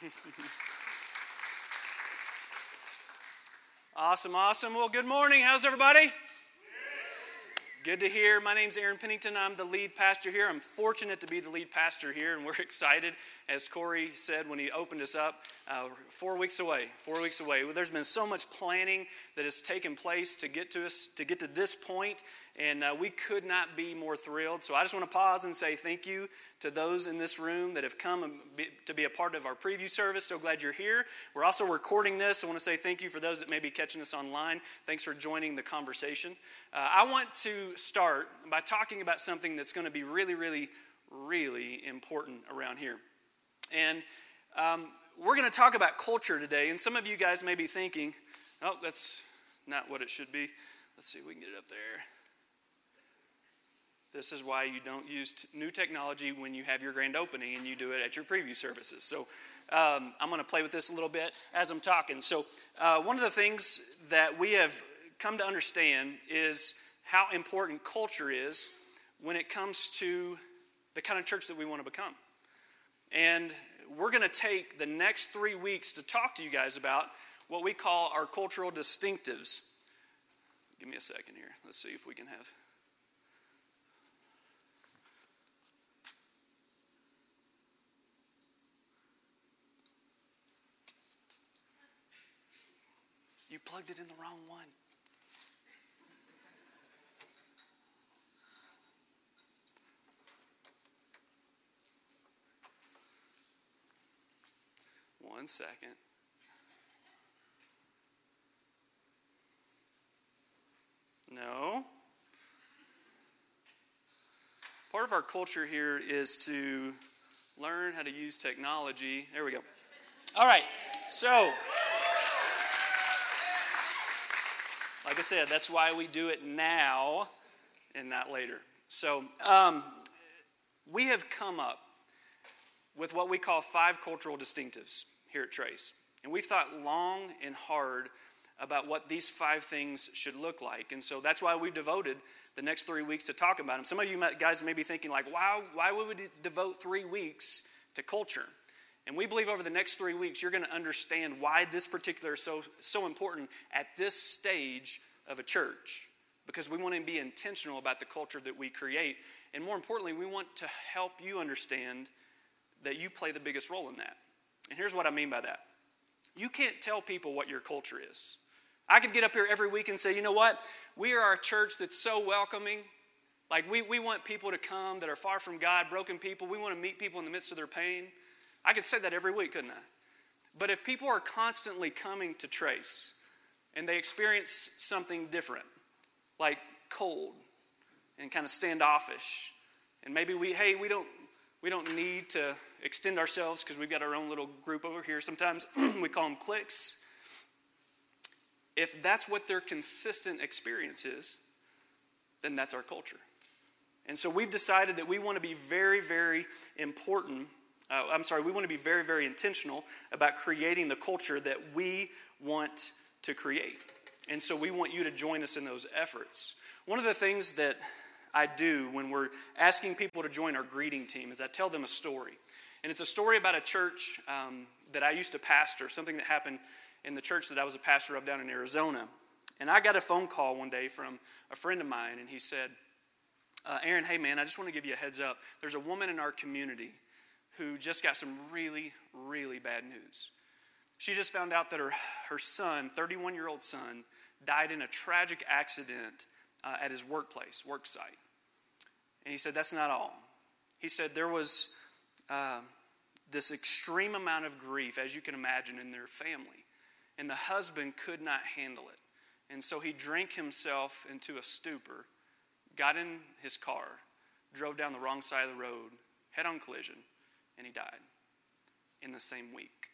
awesome, awesome. Well, good morning. How's everybody? Good to hear. My name's Aaron Pennington. I'm the lead pastor here. I'm fortunate to be the lead pastor here, and we're excited, as Corey said when he opened us up, uh, four weeks away. Four weeks away. Well, there's been so much planning that has taken place to get to us, to get to this point, and uh, we could not be more thrilled. So I just want to pause and say thank you to those in this room that have come to be a part of our preview service. So glad you're here. We're also recording this. I want to say thank you for those that may be catching us online. Thanks for joining the conversation. Uh, I want to start by talking about something that's going to be really, really, really important around here. And um, we're going to talk about culture today. And some of you guys may be thinking, oh, that's not what it should be. Let's see if we can get it up there. This is why you don't use t- new technology when you have your grand opening and you do it at your preview services. So um, I'm going to play with this a little bit as I'm talking. So, uh, one of the things that we have come to understand is how important culture is when it comes to the kind of church that we want to become. And we're going to take the next three weeks to talk to you guys about what we call our cultural distinctives. Give me a second here. Let's see if we can have. Plugged it in the wrong one. One second. No. Part of our culture here is to learn how to use technology. There we go. All right. So, like I said, that's why we do it now and not later. So, um, we have come up with what we call five cultural distinctives here at Trace. And we've thought long and hard about what these five things should look like. And so that's why we've devoted the next three weeks to talk about them. Some of you guys may be thinking, like, wow, why would we devote three weeks to culture? And we believe over the next three weeks, you're going to understand why this particular is so, so important at this stage of a church. Because we want to be intentional about the culture that we create. And more importantly, we want to help you understand that you play the biggest role in that. And here's what I mean by that you can't tell people what your culture is. I could get up here every week and say, you know what? We are a church that's so welcoming. Like, we, we want people to come that are far from God, broken people. We want to meet people in the midst of their pain. I could say that every week, couldn't I? But if people are constantly coming to Trace and they experience something different, like cold and kind of standoffish, and maybe we, hey, we don't, we don't need to extend ourselves because we've got our own little group over here. Sometimes we call them cliques. If that's what their consistent experience is, then that's our culture. And so we've decided that we want to be very, very important. Uh, I'm sorry, we want to be very, very intentional about creating the culture that we want to create. And so we want you to join us in those efforts. One of the things that I do when we're asking people to join our greeting team is I tell them a story. And it's a story about a church um, that I used to pastor, something that happened in the church that I was a pastor of down in Arizona. And I got a phone call one day from a friend of mine, and he said, uh, Aaron, hey man, I just want to give you a heads up. There's a woman in our community who just got some really, really bad news. She just found out that her, her son, 31 year old son, died in a tragic accident uh, at his workplace, work site. And he said, That's not all. He said there was uh, this extreme amount of grief, as you can imagine, in their family. And the husband could not handle it. And so he drank himself into a stupor, got in his car, drove down the wrong side of the road, head on collision, and he died in the same week.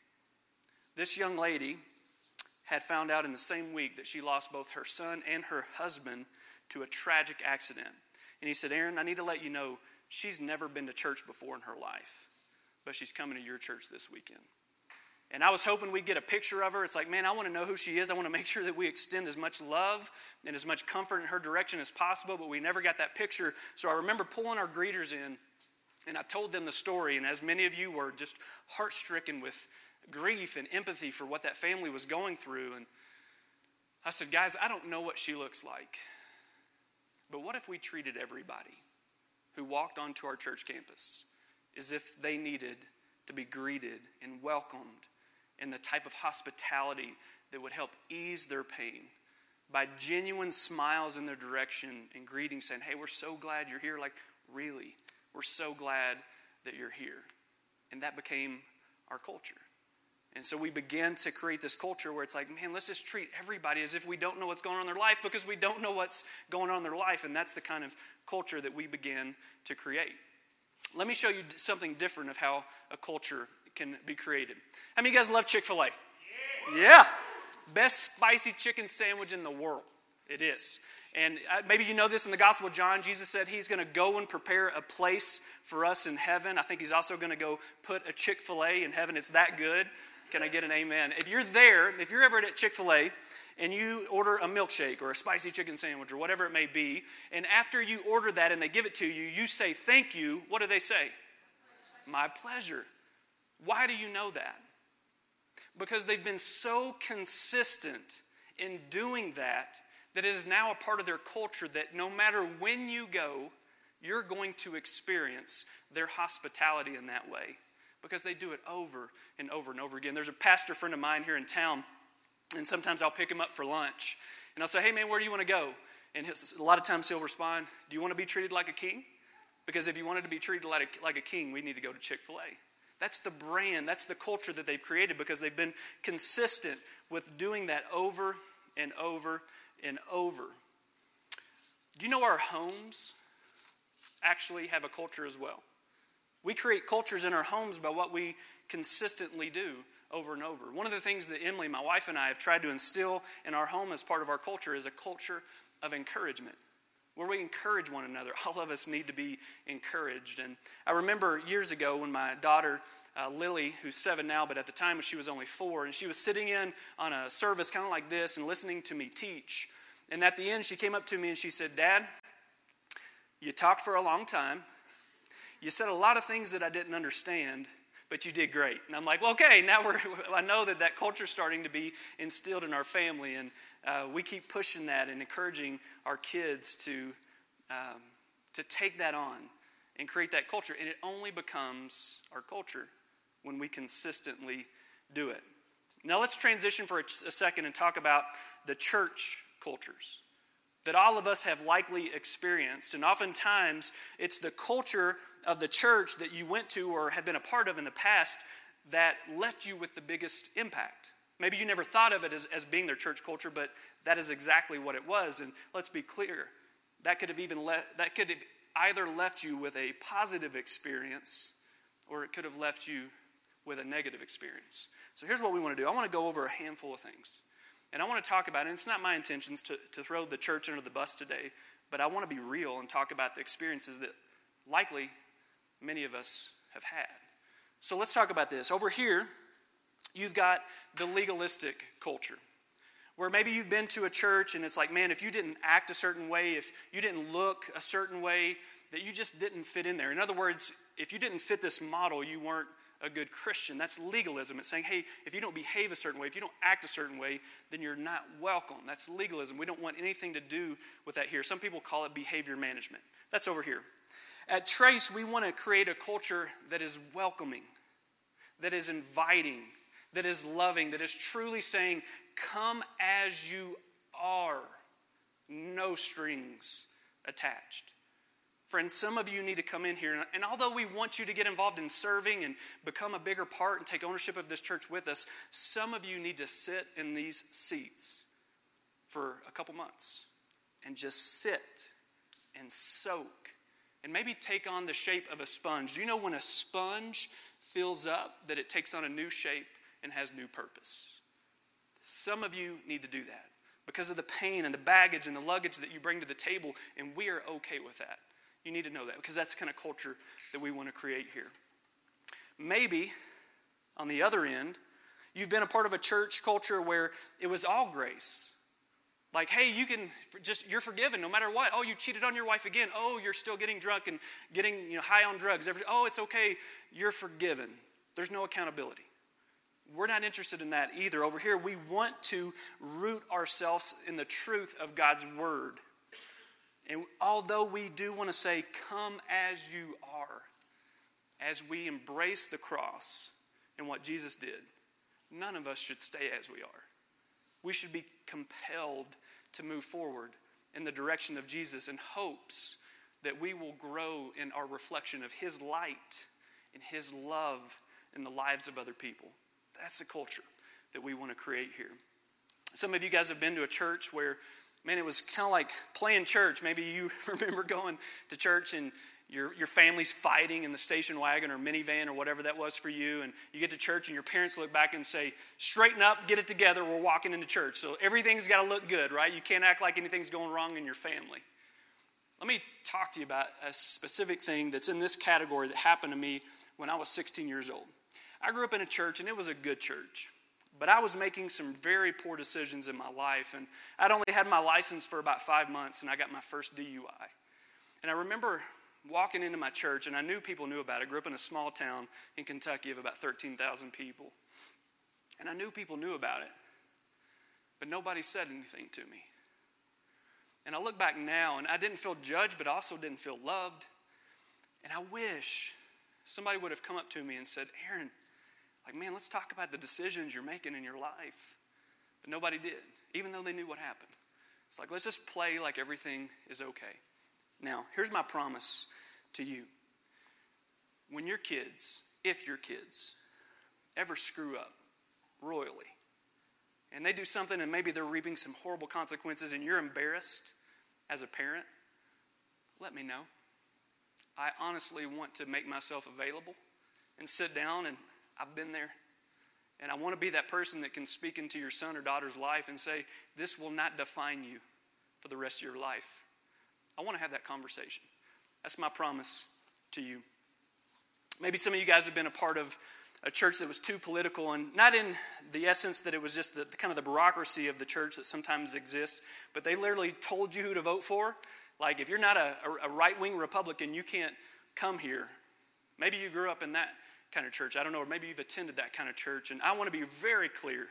This young lady had found out in the same week that she lost both her son and her husband to a tragic accident. And he said, Aaron, I need to let you know she's never been to church before in her life, but she's coming to your church this weekend. And I was hoping we'd get a picture of her. It's like, man, I want to know who she is. I want to make sure that we extend as much love and as much comfort in her direction as possible, but we never got that picture. So I remember pulling our greeters in and I told them the story. And as many of you were just heart stricken with grief and empathy for what that family was going through. And I said, Guys, I don't know what she looks like, but what if we treated everybody who walked onto our church campus as if they needed to be greeted and welcomed in the type of hospitality that would help ease their pain by genuine smiles in their direction and greetings saying, Hey, we're so glad you're here. Like, really, we're so glad that you're here. And that became our culture. And so we began to create this culture where it's like, man, let's just treat everybody as if we don't know what's going on in their life because we don't know what's going on in their life. And that's the kind of culture that we began to create. Let me show you something different of how a culture can be created. How many of you guys love Chick fil A? Yeah. yeah. Best spicy chicken sandwich in the world. It is. And uh, maybe you know this in the Gospel of John. Jesus said he's going to go and prepare a place for us in heaven. I think he's also going to go put a Chick fil A in heaven. It's that good. Can I get an amen? If you're there, if you're ever at Chick fil A and you order a milkshake or a spicy chicken sandwich or whatever it may be, and after you order that and they give it to you, you say thank you, what do they say? My pleasure. Why do you know that? Because they've been so consistent in doing that that it is now a part of their culture that no matter when you go, you're going to experience their hospitality in that way because they do it over and over and over again. There's a pastor friend of mine here in town, and sometimes I'll pick him up for lunch, and I'll say, Hey, man, where do you want to go? And a lot of times he'll respond, Do you want to be treated like a king? Because if you wanted to be treated like a, like a king, we need to go to Chick fil A. That's the brand, that's the culture that they've created because they've been consistent with doing that over and over and over. Do you know our homes actually have a culture as well? We create cultures in our homes by what we consistently do over and over. One of the things that Emily, my wife, and I have tried to instill in our home as part of our culture is a culture of encouragement where we encourage one another. All of us need to be encouraged. And I remember years ago when my daughter, uh, Lily, who's seven now, but at the time she was only four, and she was sitting in on a service kind of like this and listening to me teach. And at the end, she came up to me and she said, Dad, you talked for a long time. You said a lot of things that I didn't understand, but you did great. And I'm like, well, okay, now we're, I know that that culture's starting to be instilled in our family. And uh, we keep pushing that and encouraging our kids to, um, to take that on and create that culture. And it only becomes our culture when we consistently do it. Now, let's transition for a, second and talk about the church cultures that all of us have likely experienced. And oftentimes, it's the culture of the church that you went to or have been a part of in the past that left you with the biggest impact. Maybe you never thought of it as, as being their church culture, but that is exactly what it was. And let's be clear that could have even that could have either left you with a positive experience or it could have left you with a negative experience. So here's what we want to do I want to go over a handful of things. And I want to talk about. And it's not my intentions to, to throw the church under the bus today, but I want to be real and talk about the experiences that likely many of us have had. So let's talk about this. Over here, You've got the legalistic culture, where maybe you've been to a church and it's like, man, if you didn't act a certain way, if you didn't look a certain way, that you just didn't fit in there. In other words, if you didn't fit this model, you weren't a good Christian. That's legalism. It's saying, hey, if you don't behave a certain way, if you don't act a certain way, then you're not welcome. That's legalism. We don't want anything to do with that here. Some people call it behavior management. That's over here. At Trace, we want to create a culture that is welcoming, that is inviting, that is loving, that is truly saying, Come as you are, no strings attached. Friends, some of you need to come in here, and although we want you to get involved in serving and become a bigger part and take ownership of this church with us, some of you need to sit in these seats for a couple months and just sit and soak and maybe take on the shape of a sponge. Do you know when a sponge fills up that it takes on a new shape? and has new purpose. Some of you need to do that because of the pain and the baggage and the luggage that you bring to the table, and we are okay with that. You need to know that because that's the kind of culture that we want to create here. Maybe on the other end, you've been a part of a church culture where it was all grace. Like, hey, you can just, you're forgiven no matter what. Oh, you cheated on your wife again. Oh, you're still getting drunk and getting you know, high on drugs. Oh, it's okay. You're forgiven. There's no accountability. We're not interested in that either. Over here, we want to root ourselves in the truth of God's word. And although we do want to say, Come as you are, as we embrace the cross and what Jesus did, none of us should stay as we are. We should be compelled to move forward in the direction of Jesus in hopes that we will grow in our reflection of His light and His love in the lives of other people. That's the culture that we want to create here. Some of you guys have been to a church where, man, it was kind of like playing church. Maybe you remember going to church and your, your family's fighting in the station wagon or minivan or whatever that was for you, and you get to church and your parents look back and say, Straighten up, get it together, we're walking into church. So everything's got to look good, right? You can't act like anything's going wrong in your family. Let me talk to you about a specific thing that's in this category that happened to me when I was 16 years old. I grew up in a church, and it was a good church. But I was making some very poor decisions in my life, and I'd only had my license for about five months, and I got my first DUI. And I remember walking into my church, and I knew people knew about it. I grew up in a small town in Kentucky of about 13,000 people. And I knew people knew about it, but nobody said anything to me. And I look back now, and I didn't feel judged, but also didn't feel loved. And I wish somebody would have come up to me and said, Aaron, like, man, let's talk about the decisions you're making in your life. But nobody did, even though they knew what happened. It's like, let's just play like everything is okay. Now, here's my promise to you. When your kids, if your kids, ever screw up royally, and they do something and maybe they're reaping some horrible consequences and you're embarrassed as a parent, let me know. I honestly want to make myself available and sit down, and I've been there. And I want to be that person that can speak into your son or daughter's life and say, This will not define you for the rest of your life. I want to have that conversation. That's my promise to you. Maybe some of you guys have been a part of a church that was too political, and not in the essence that it was just the kind of the bureaucracy of the church that sometimes exists, but they literally told you who to vote for. Like, if you're not a, a right wing Republican, you can't come here. Maybe you grew up in that kind of church. I don't know, or maybe you've attended that kind of church. And I want to be very clear.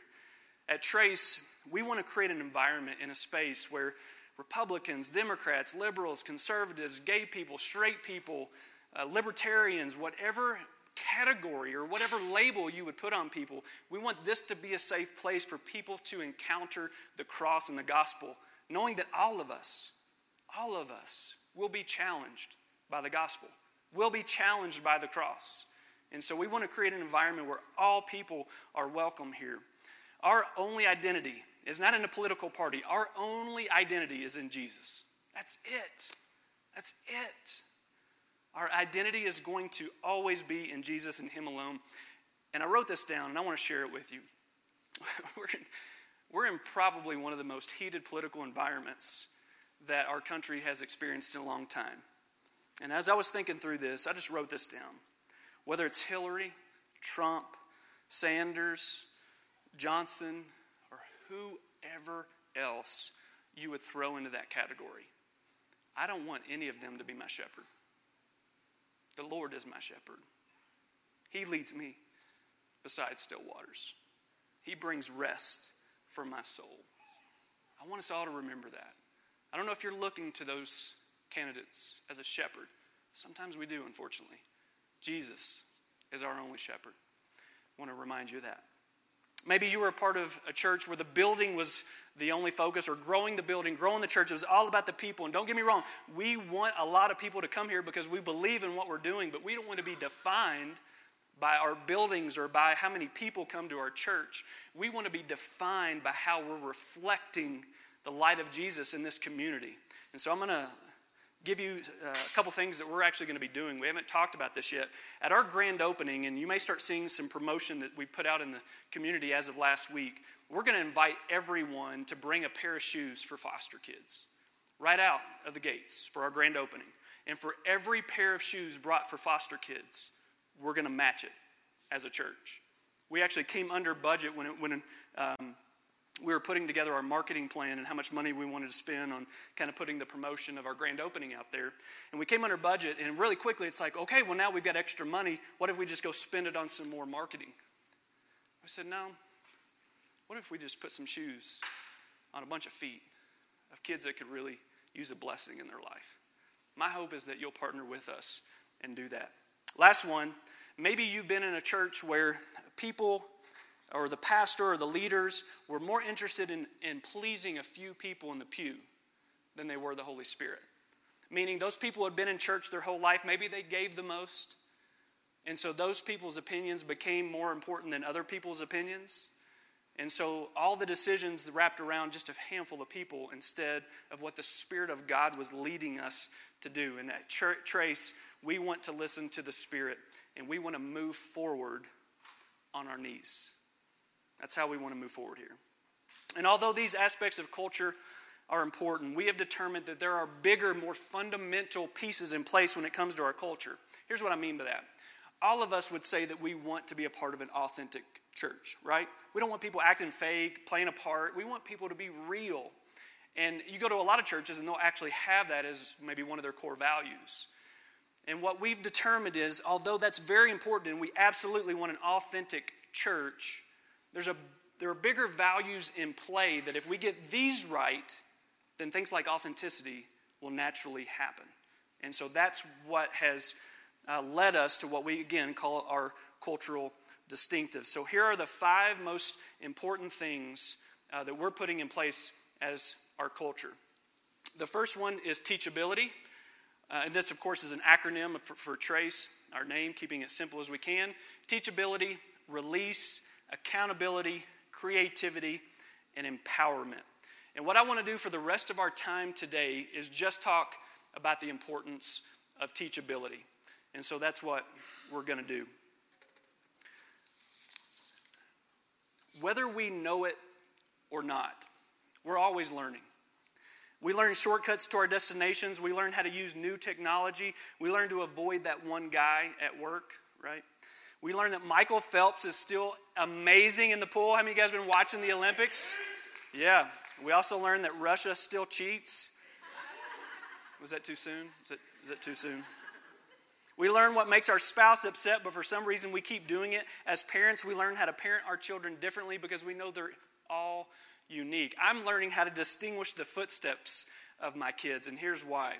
At Trace, we want to create an environment in a space where Republicans, Democrats, liberals, conservatives, gay people, straight people, uh, libertarians, whatever category or whatever label you would put on people, we want this to be a safe place for people to encounter the cross and the gospel, knowing that all of us, all of us will be challenged by the gospel, will be challenged by the cross. And so we want to create an environment where all people are welcome here. Our only identity is not in a political party. Our only identity is in Jesus. That's it. That's it. Our identity is going to always be in Jesus and Him alone. And I wrote this down and I want to share it with you. we're, in, we're in probably one of the most heated political environments that our country has experienced in a long time. And as I was thinking through this, I just wrote this down. Whether it's Hillary, Trump, Sanders, Johnson, or whoever else you would throw into that category. I don't want any of them to be my shepherd. The Lord is my shepherd. He leads me beside still waters. He brings rest for my soul. I want us all to remember that. I don't know if you're looking to those candidates as a shepherd. Sometimes we do, unfortunately. Jesus is our only shepherd. I want to remind you of that. Maybe you were a part of a church where the building was the only focus, or growing the building, growing the church. It was all about the people. And don't get me wrong, we want a lot of people to come here because we believe in what we're doing, but we don't want to be defined by our buildings or by how many people come to our church. We want to be defined by how we're reflecting the light of Jesus in this community. And so I'm going to give you uh, a couple things that we're actually going to be doing. We haven't talked about this yet. At our grand opening, and you may start seeing some promotion that we put out in the community as of last week, we're going to invite everyone to bring a pair of shoes for foster kids right out of the gates for our grand opening. And for every pair of shoes brought for foster kids, we're going to match it as a church. We actually came under budget when, it, when um, we were putting together our marketing plan and how much money we wanted to spend on kind of putting the promotion of our grand opening out there. And we came under budget, and really quickly it's like, okay, well, now we've got extra money. What if we just go spend it on some more marketing? I said, no. What if we just put some shoes on a bunch of feet of kids that could really use a blessing in their life? My hope is that you'll partner with us and do that. Last one maybe you've been in a church where people or the pastor or the leaders were more interested in, in pleasing a few people in the pew than they were the Holy Spirit. Meaning, those people had been in church their whole life, maybe they gave the most. And so, those people's opinions became more important than other people's opinions. And so, all the decisions wrapped around just a handful of people instead of what the Spirit of God was leading us to do. And at Trace, we want to listen to the Spirit and we want to move forward on our knees. That's how we want to move forward here. And although these aspects of culture are important, we have determined that there are bigger, more fundamental pieces in place when it comes to our culture. Here's what I mean by that. All of us would say that we want to be a part of an authentic church, right? We don't want people acting fake, playing a part. We want people to be real. And you go to a lot of churches and they'll actually have that as maybe one of their core values. And what we've determined is, although that's very important and we absolutely want an authentic church, there's a, there are bigger values in play that if we get these right, then things like authenticity will naturally happen. And so that's what has uh, led us to what we again call our cultural distinctive. So here are the five most important things uh, that we're putting in place as our culture. The first one is teachability. Uh, and this, of course, is an acronym for, for TRACE, our name, keeping it simple as we can. Teachability, release, accountability, creativity, and empowerment. And what I want to do for the rest of our time today is just talk about the importance of teachability. And so that's what we're going to do. Whether we know it or not, we're always learning. We learn shortcuts to our destinations. We learn how to use new technology. We learn to avoid that one guy at work, right? We learned that Michael Phelps is still amazing in the pool. How many of you guys been watching the Olympics? Yeah. We also learned that Russia still cheats. Was that too soon? Is it, is it too soon? We learn what makes our spouse upset, but for some reason we keep doing it. As parents, we learn how to parent our children differently because we know they're all unique. I'm learning how to distinguish the footsteps of my kids, and here's why.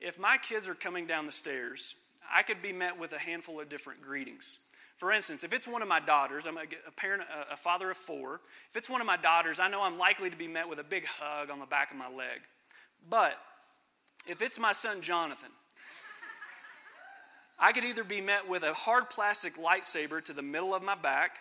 If my kids are coming down the stairs, I could be met with a handful of different greetings. For instance, if it's one of my daughters, I'm a parent, a father of four. If it's one of my daughters, I know I'm likely to be met with a big hug on the back of my leg. But if it's my son Jonathan, I could either be met with a hard plastic lightsaber to the middle of my back,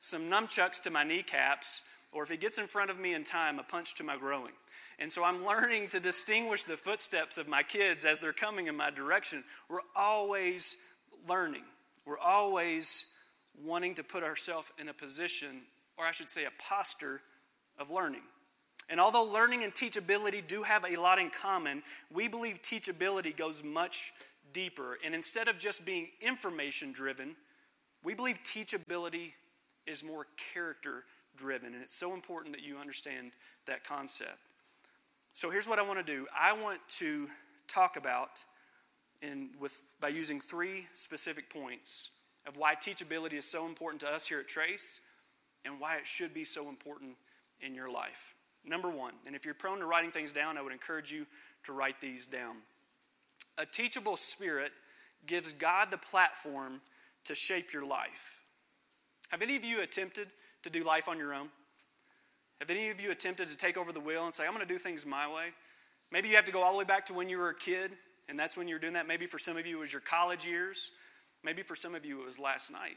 some nunchucks to my kneecaps, or if he gets in front of me in time, a punch to my growing. And so I'm learning to distinguish the footsteps of my kids as they're coming in my direction. We're always learning. We're always wanting to put ourselves in a position, or I should say, a posture of learning. And although learning and teachability do have a lot in common, we believe teachability goes much deeper. And instead of just being information driven, we believe teachability is more character driven. And it's so important that you understand that concept. So here's what I want to do I want to talk about in, with, by using three specific points of why teachability is so important to us here at Trace and why it should be so important in your life. Number one, and if you're prone to writing things down, I would encourage you to write these down. A teachable spirit gives God the platform to shape your life. Have any of you attempted to do life on your own? Have any of you attempted to take over the wheel and say, I'm going to do things my way? Maybe you have to go all the way back to when you were a kid and that's when you're doing that. Maybe for some of you it was your college years. Maybe for some of you it was last night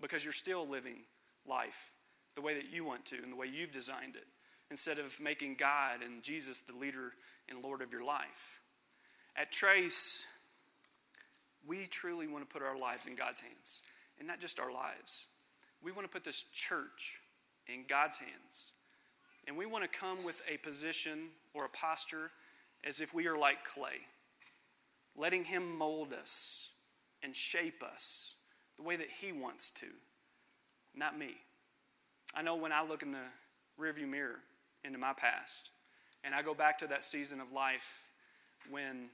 because you're still living life the way that you want to and the way you've designed it instead of making God and Jesus the leader and Lord of your life. At Trace, we truly want to put our lives in God's hands. And not just our lives, we want to put this church in God's hands. And we want to come with a position or a posture as if we are like clay letting Him mold us and shape us the way that He wants to, not me. I know when I look in the rearview mirror into my past, and I go back to that season of life when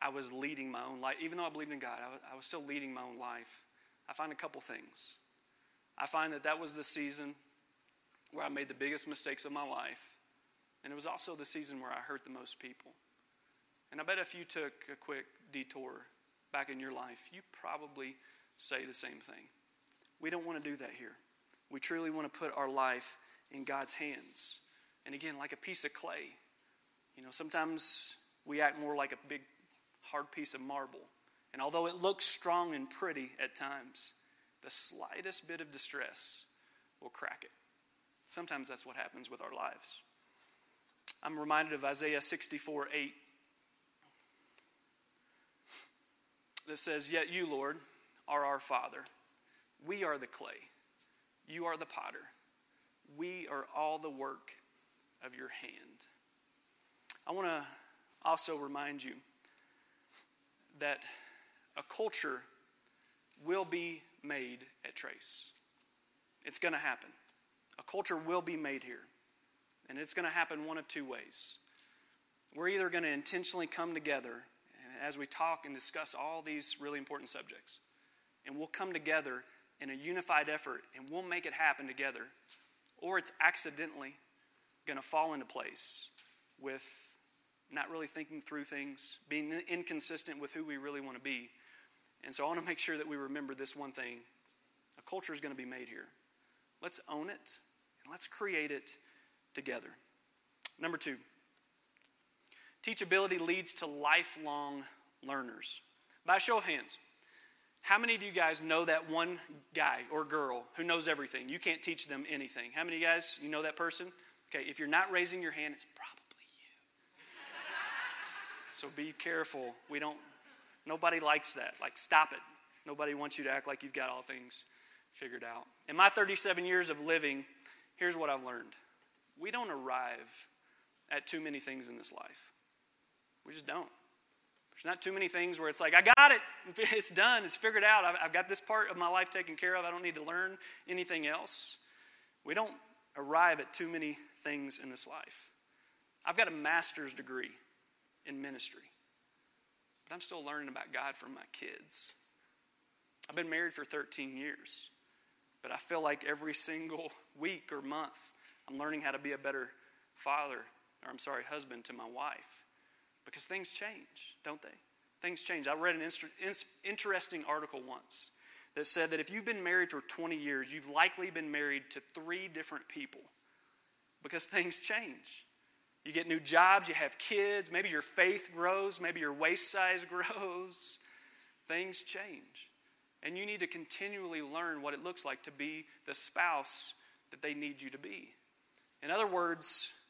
I was leading my own life, even though I believed in God, I was still leading my own life. I find a couple things. I find that that was the season where I made the biggest mistakes of my life. And it was also the season where I hurt the most people. And I bet if you took a quick detour back in your life, you probably say the same thing. We don't want to do that here. We truly want to put our life in God's hands. And again, like a piece of clay. You know, sometimes we act more like a big, hard piece of marble. And although it looks strong and pretty at times, the slightest bit of distress will crack it. Sometimes that's what happens with our lives. I'm reminded of Isaiah 64 8 that says, Yet you, Lord, are our Father. We are the clay. You are the potter. We are all the work of your hand. I want to also remind you that a culture will be made at Trace. It's going to happen. A culture will be made here. And it's going to happen one of two ways. We're either going to intentionally come together as we talk and discuss all these really important subjects, and we'll come together in a unified effort and we'll make it happen together, or it's accidentally going to fall into place with not really thinking through things, being inconsistent with who we really want to be. And so I want to make sure that we remember this one thing a culture is going to be made here. Let's own it and let's create it together. Number two, teachability leads to lifelong learners. By show of hands, how many of you guys know that one guy or girl who knows everything? You can't teach them anything. How many of you guys, you know that person? Okay, if you're not raising your hand, it's probably you. so be careful. We don't, nobody likes that. Like, stop it. Nobody wants you to act like you've got all things figured out. In my 37 years of living, here's what I've learned we don't arrive at too many things in this life. We just don't. There's not too many things where it's like, I got it. It's done. It's figured out. I've, I've got this part of my life taken care of. I don't need to learn anything else. We don't arrive at too many things in this life. I've got a master's degree in ministry, but I'm still learning about God from my kids. I've been married for 13 years, but I feel like every single week or month, I'm learning how to be a better father, or I'm sorry, husband to my wife. Because things change, don't they? Things change. I read an interesting article once that said that if you've been married for 20 years, you've likely been married to three different people because things change. You get new jobs, you have kids, maybe your faith grows, maybe your waist size grows. Things change. And you need to continually learn what it looks like to be the spouse that they need you to be. In other words,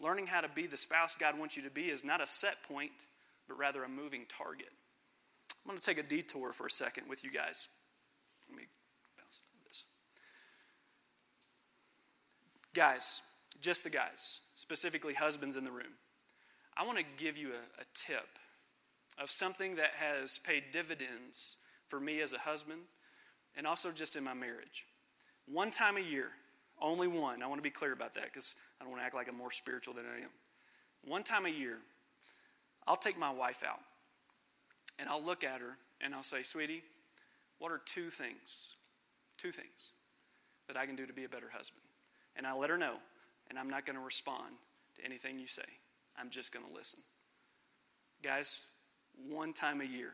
Learning how to be the spouse God wants you to be is not a set point, but rather a moving target. I'm going to take a detour for a second with you guys. Let me bounce this. Guys, just the guys, specifically husbands in the room. I want to give you a, a tip of something that has paid dividends for me as a husband and also just in my marriage. One time a year, only one. I want to be clear about that because I don't want to act like I'm more spiritual than I am. One time a year, I'll take my wife out and I'll look at her and I'll say, Sweetie, what are two things, two things that I can do to be a better husband? And I let her know, and I'm not going to respond to anything you say. I'm just going to listen. Guys, one time a year,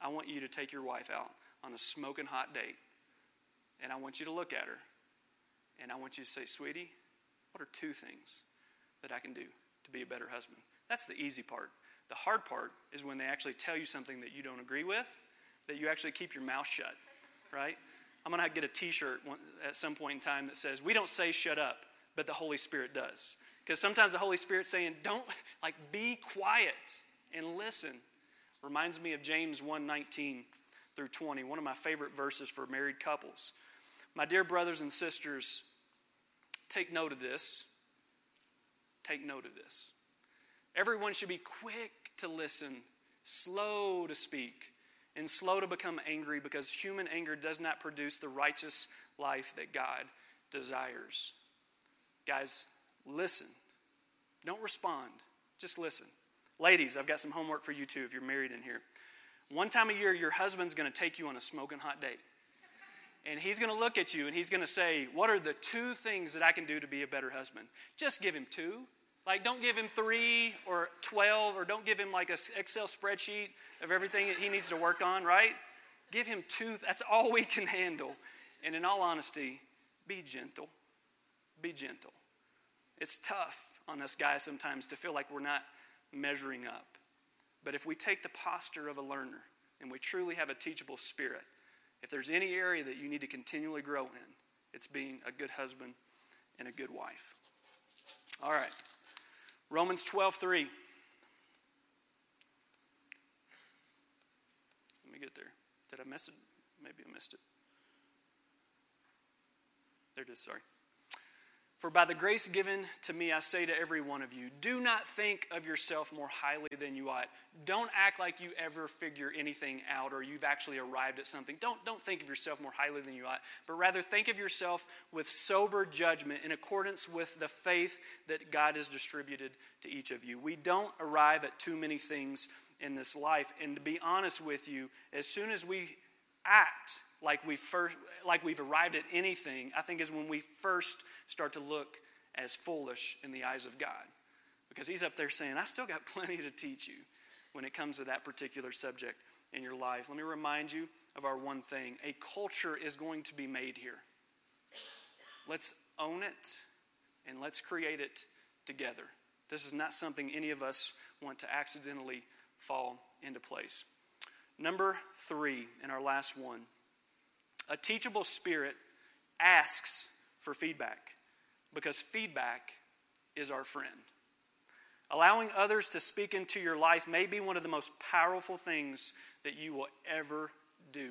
I want you to take your wife out on a smoking hot date, and I want you to look at her and I want you to say, Sweetie, what are two things that I can do to be a better husband? That's the easy part. The hard part is when they actually tell you something that you don't agree with, that you actually keep your mouth shut, right? I'm going to get a t shirt at some point in time that says, We don't say shut up, but the Holy Spirit does. Because sometimes the Holy Spirit's saying, Don't, like, be quiet and listen. Reminds me of James 1 19 through 20, one of my favorite verses for married couples. My dear brothers and sisters, take note of this. Take note of this. Everyone should be quick to listen, slow to speak, and slow to become angry because human anger does not produce the righteous life that God desires. Guys, listen. Don't respond, just listen. Ladies, I've got some homework for you too if you're married in here. One time a year, your husband's going to take you on a smoking hot date and he's going to look at you and he's going to say, What are the two things that I can do to be a better husband? Just give him two. Like, don't give him three or 12, or don't give him like an Excel spreadsheet of everything that he needs to work on, right? Give him two. That's all we can handle. And in all honesty, be gentle. Be gentle. It's tough on us guys sometimes to feel like we're not measuring up. But if we take the posture of a learner and we truly have a teachable spirit, if there's any area that you need to continually grow in, it's being a good husband and a good wife. All right. Romans 12, 3. Let me get there. Did I miss it? Maybe I missed it. There it is, sorry. For by the grace given to me, I say to every one of you, do not think of yourself more highly than you ought. Don't act like you ever figure anything out or you've actually arrived at something. Don't, don't think of yourself more highly than you ought, but rather think of yourself with sober judgment in accordance with the faith that God has distributed to each of you. We don't arrive at too many things in this life. And to be honest with you, as soon as we act like we first like we've arrived at anything, I think is when we first start to look as foolish in the eyes of God. Because he's up there saying, I still got plenty to teach you when it comes to that particular subject in your life. Let me remind you of our one thing a culture is going to be made here. Let's own it and let's create it together. This is not something any of us want to accidentally fall into place. Number three, and our last one a teachable spirit asks for feedback because feedback is our friend. Allowing others to speak into your life may be one of the most powerful things that you will ever do.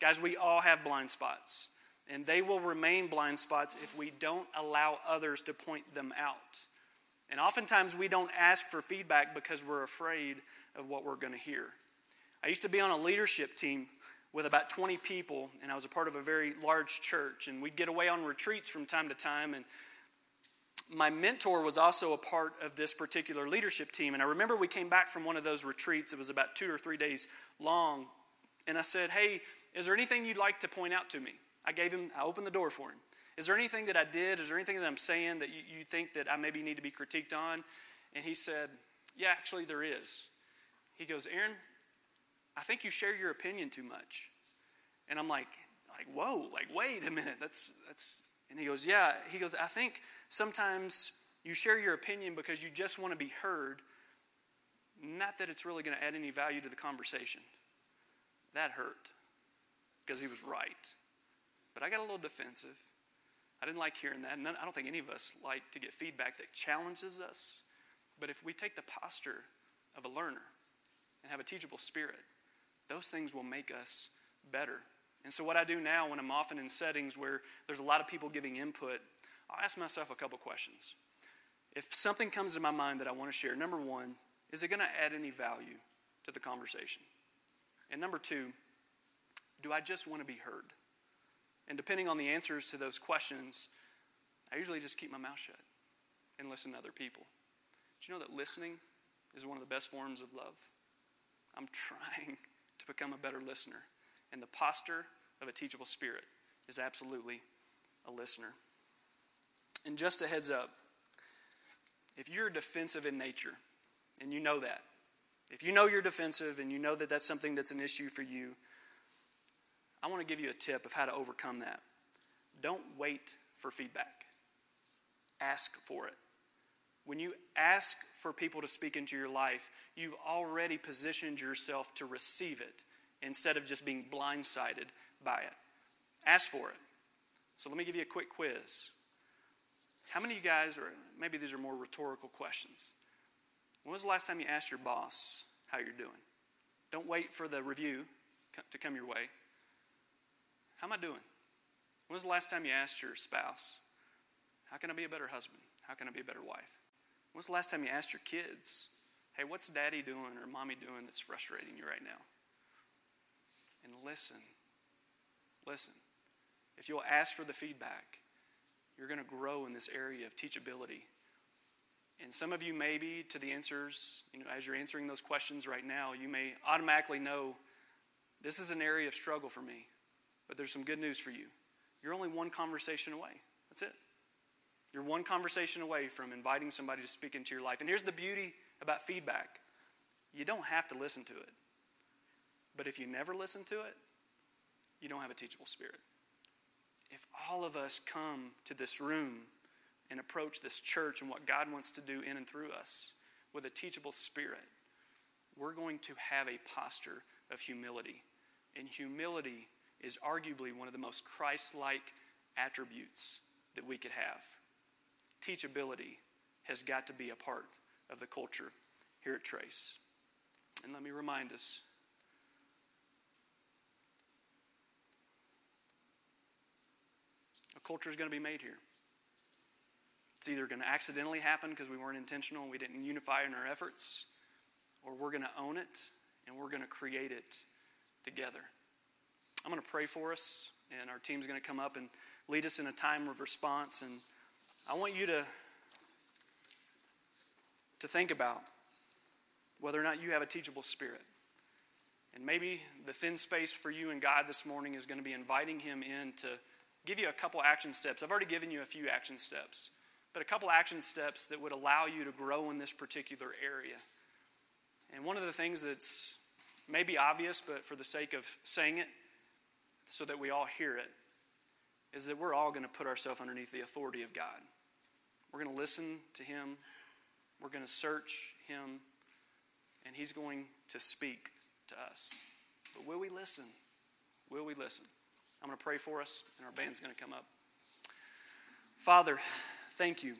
Guys, we all have blind spots, and they will remain blind spots if we don't allow others to point them out. And oftentimes we don't ask for feedback because we're afraid of what we're going to hear. I used to be on a leadership team with about 20 people, and I was a part of a very large church. And we'd get away on retreats from time to time. And my mentor was also a part of this particular leadership team. And I remember we came back from one of those retreats. It was about two or three days long. And I said, Hey, is there anything you'd like to point out to me? I gave him, I opened the door for him. Is there anything that I did? Is there anything that I'm saying that you, you think that I maybe need to be critiqued on? And he said, Yeah, actually, there is. He goes, Aaron, I think you share your opinion too much. And I'm like, like, whoa, like, wait a minute. That's that's and he goes, Yeah. He goes, I think sometimes you share your opinion because you just want to be heard, not that it's really going to add any value to the conversation. That hurt because he was right. But I got a little defensive. I didn't like hearing that. I don't think any of us like to get feedback that challenges us. But if we take the posture of a learner and have a teachable spirit, those things will make us better. And so, what I do now when I'm often in settings where there's a lot of people giving input, I'll ask myself a couple questions. If something comes to my mind that I want to share, number one, is it going to add any value to the conversation? And number two, do I just want to be heard? And depending on the answers to those questions, I usually just keep my mouth shut and listen to other people. Do you know that listening is one of the best forms of love? I'm trying become a better listener. And the posture of a teachable spirit is absolutely a listener. And just a heads up if you're defensive in nature, and you know that, if you know you're defensive and you know that that's something that's an issue for you, I want to give you a tip of how to overcome that. Don't wait for feedback, ask for it. When you ask for people to speak into your life, you've already positioned yourself to receive it instead of just being blindsided by it. Ask for it. So let me give you a quick quiz. How many of you guys, or maybe these are more rhetorical questions, when was the last time you asked your boss how you're doing? Don't wait for the review to come your way. How am I doing? When was the last time you asked your spouse, How can I be a better husband? How can I be a better wife? When's the last time you asked your kids, hey, what's daddy doing or mommy doing that's frustrating you right now? And listen. Listen. If you'll ask for the feedback, you're going to grow in this area of teachability. And some of you, maybe to the answers, you know, as you're answering those questions right now, you may automatically know this is an area of struggle for me. But there's some good news for you. You're only one conversation away. You're one conversation away from inviting somebody to speak into your life. And here's the beauty about feedback you don't have to listen to it. But if you never listen to it, you don't have a teachable spirit. If all of us come to this room and approach this church and what God wants to do in and through us with a teachable spirit, we're going to have a posture of humility. And humility is arguably one of the most Christ like attributes that we could have. Teachability has got to be a part of the culture here at Trace. And let me remind us a culture is going to be made here. It's either going to accidentally happen because we weren't intentional and we didn't unify in our efforts, or we're going to own it and we're going to create it together. I'm going to pray for us, and our team's going to come up and lead us in a time of response. And I want you to, to think about whether or not you have a teachable spirit. And maybe the thin space for you and God this morning is going to be inviting Him in to give you a couple action steps. I've already given you a few action steps, but a couple action steps that would allow you to grow in this particular area. And one of the things that's maybe obvious, but for the sake of saying it, so that we all hear it, is that we're all going to put ourselves underneath the authority of God. We're going to listen to Him, we're going to search Him, and He's going to speak to us. But will we listen? Will we listen? I'm going to pray for us, and our band's going to come up. Father, thank you.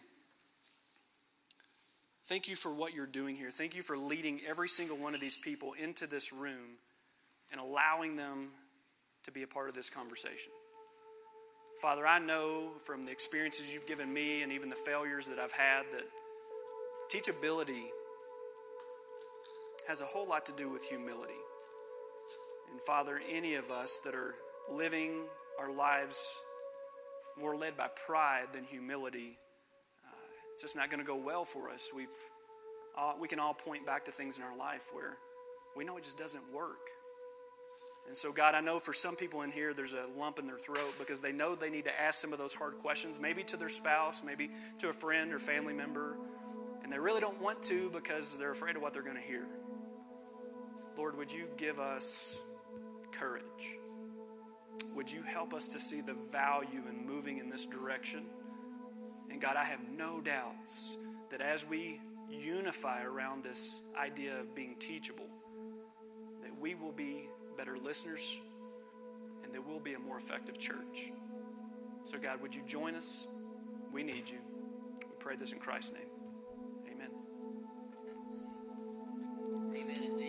Thank you for what you're doing here. Thank you for leading every single one of these people into this room and allowing them to be a part of this conversation. Father, I know from the experiences you've given me and even the failures that I've had that teachability has a whole lot to do with humility. And Father, any of us that are living our lives more led by pride than humility, uh, it's just not going to go well for us. We've, all, we can all point back to things in our life where we know it just doesn't work. And so, God, I know for some people in here, there's a lump in their throat because they know they need to ask some of those hard questions, maybe to their spouse, maybe to a friend or family member, and they really don't want to because they're afraid of what they're going to hear. Lord, would you give us courage? Would you help us to see the value in moving in this direction? And God, I have no doubts that as we unify around this idea of being teachable, that we will be better listeners, and that we'll be a more effective church. So, God, would you join us? We need you. We pray this in Christ's name. Amen. Amen.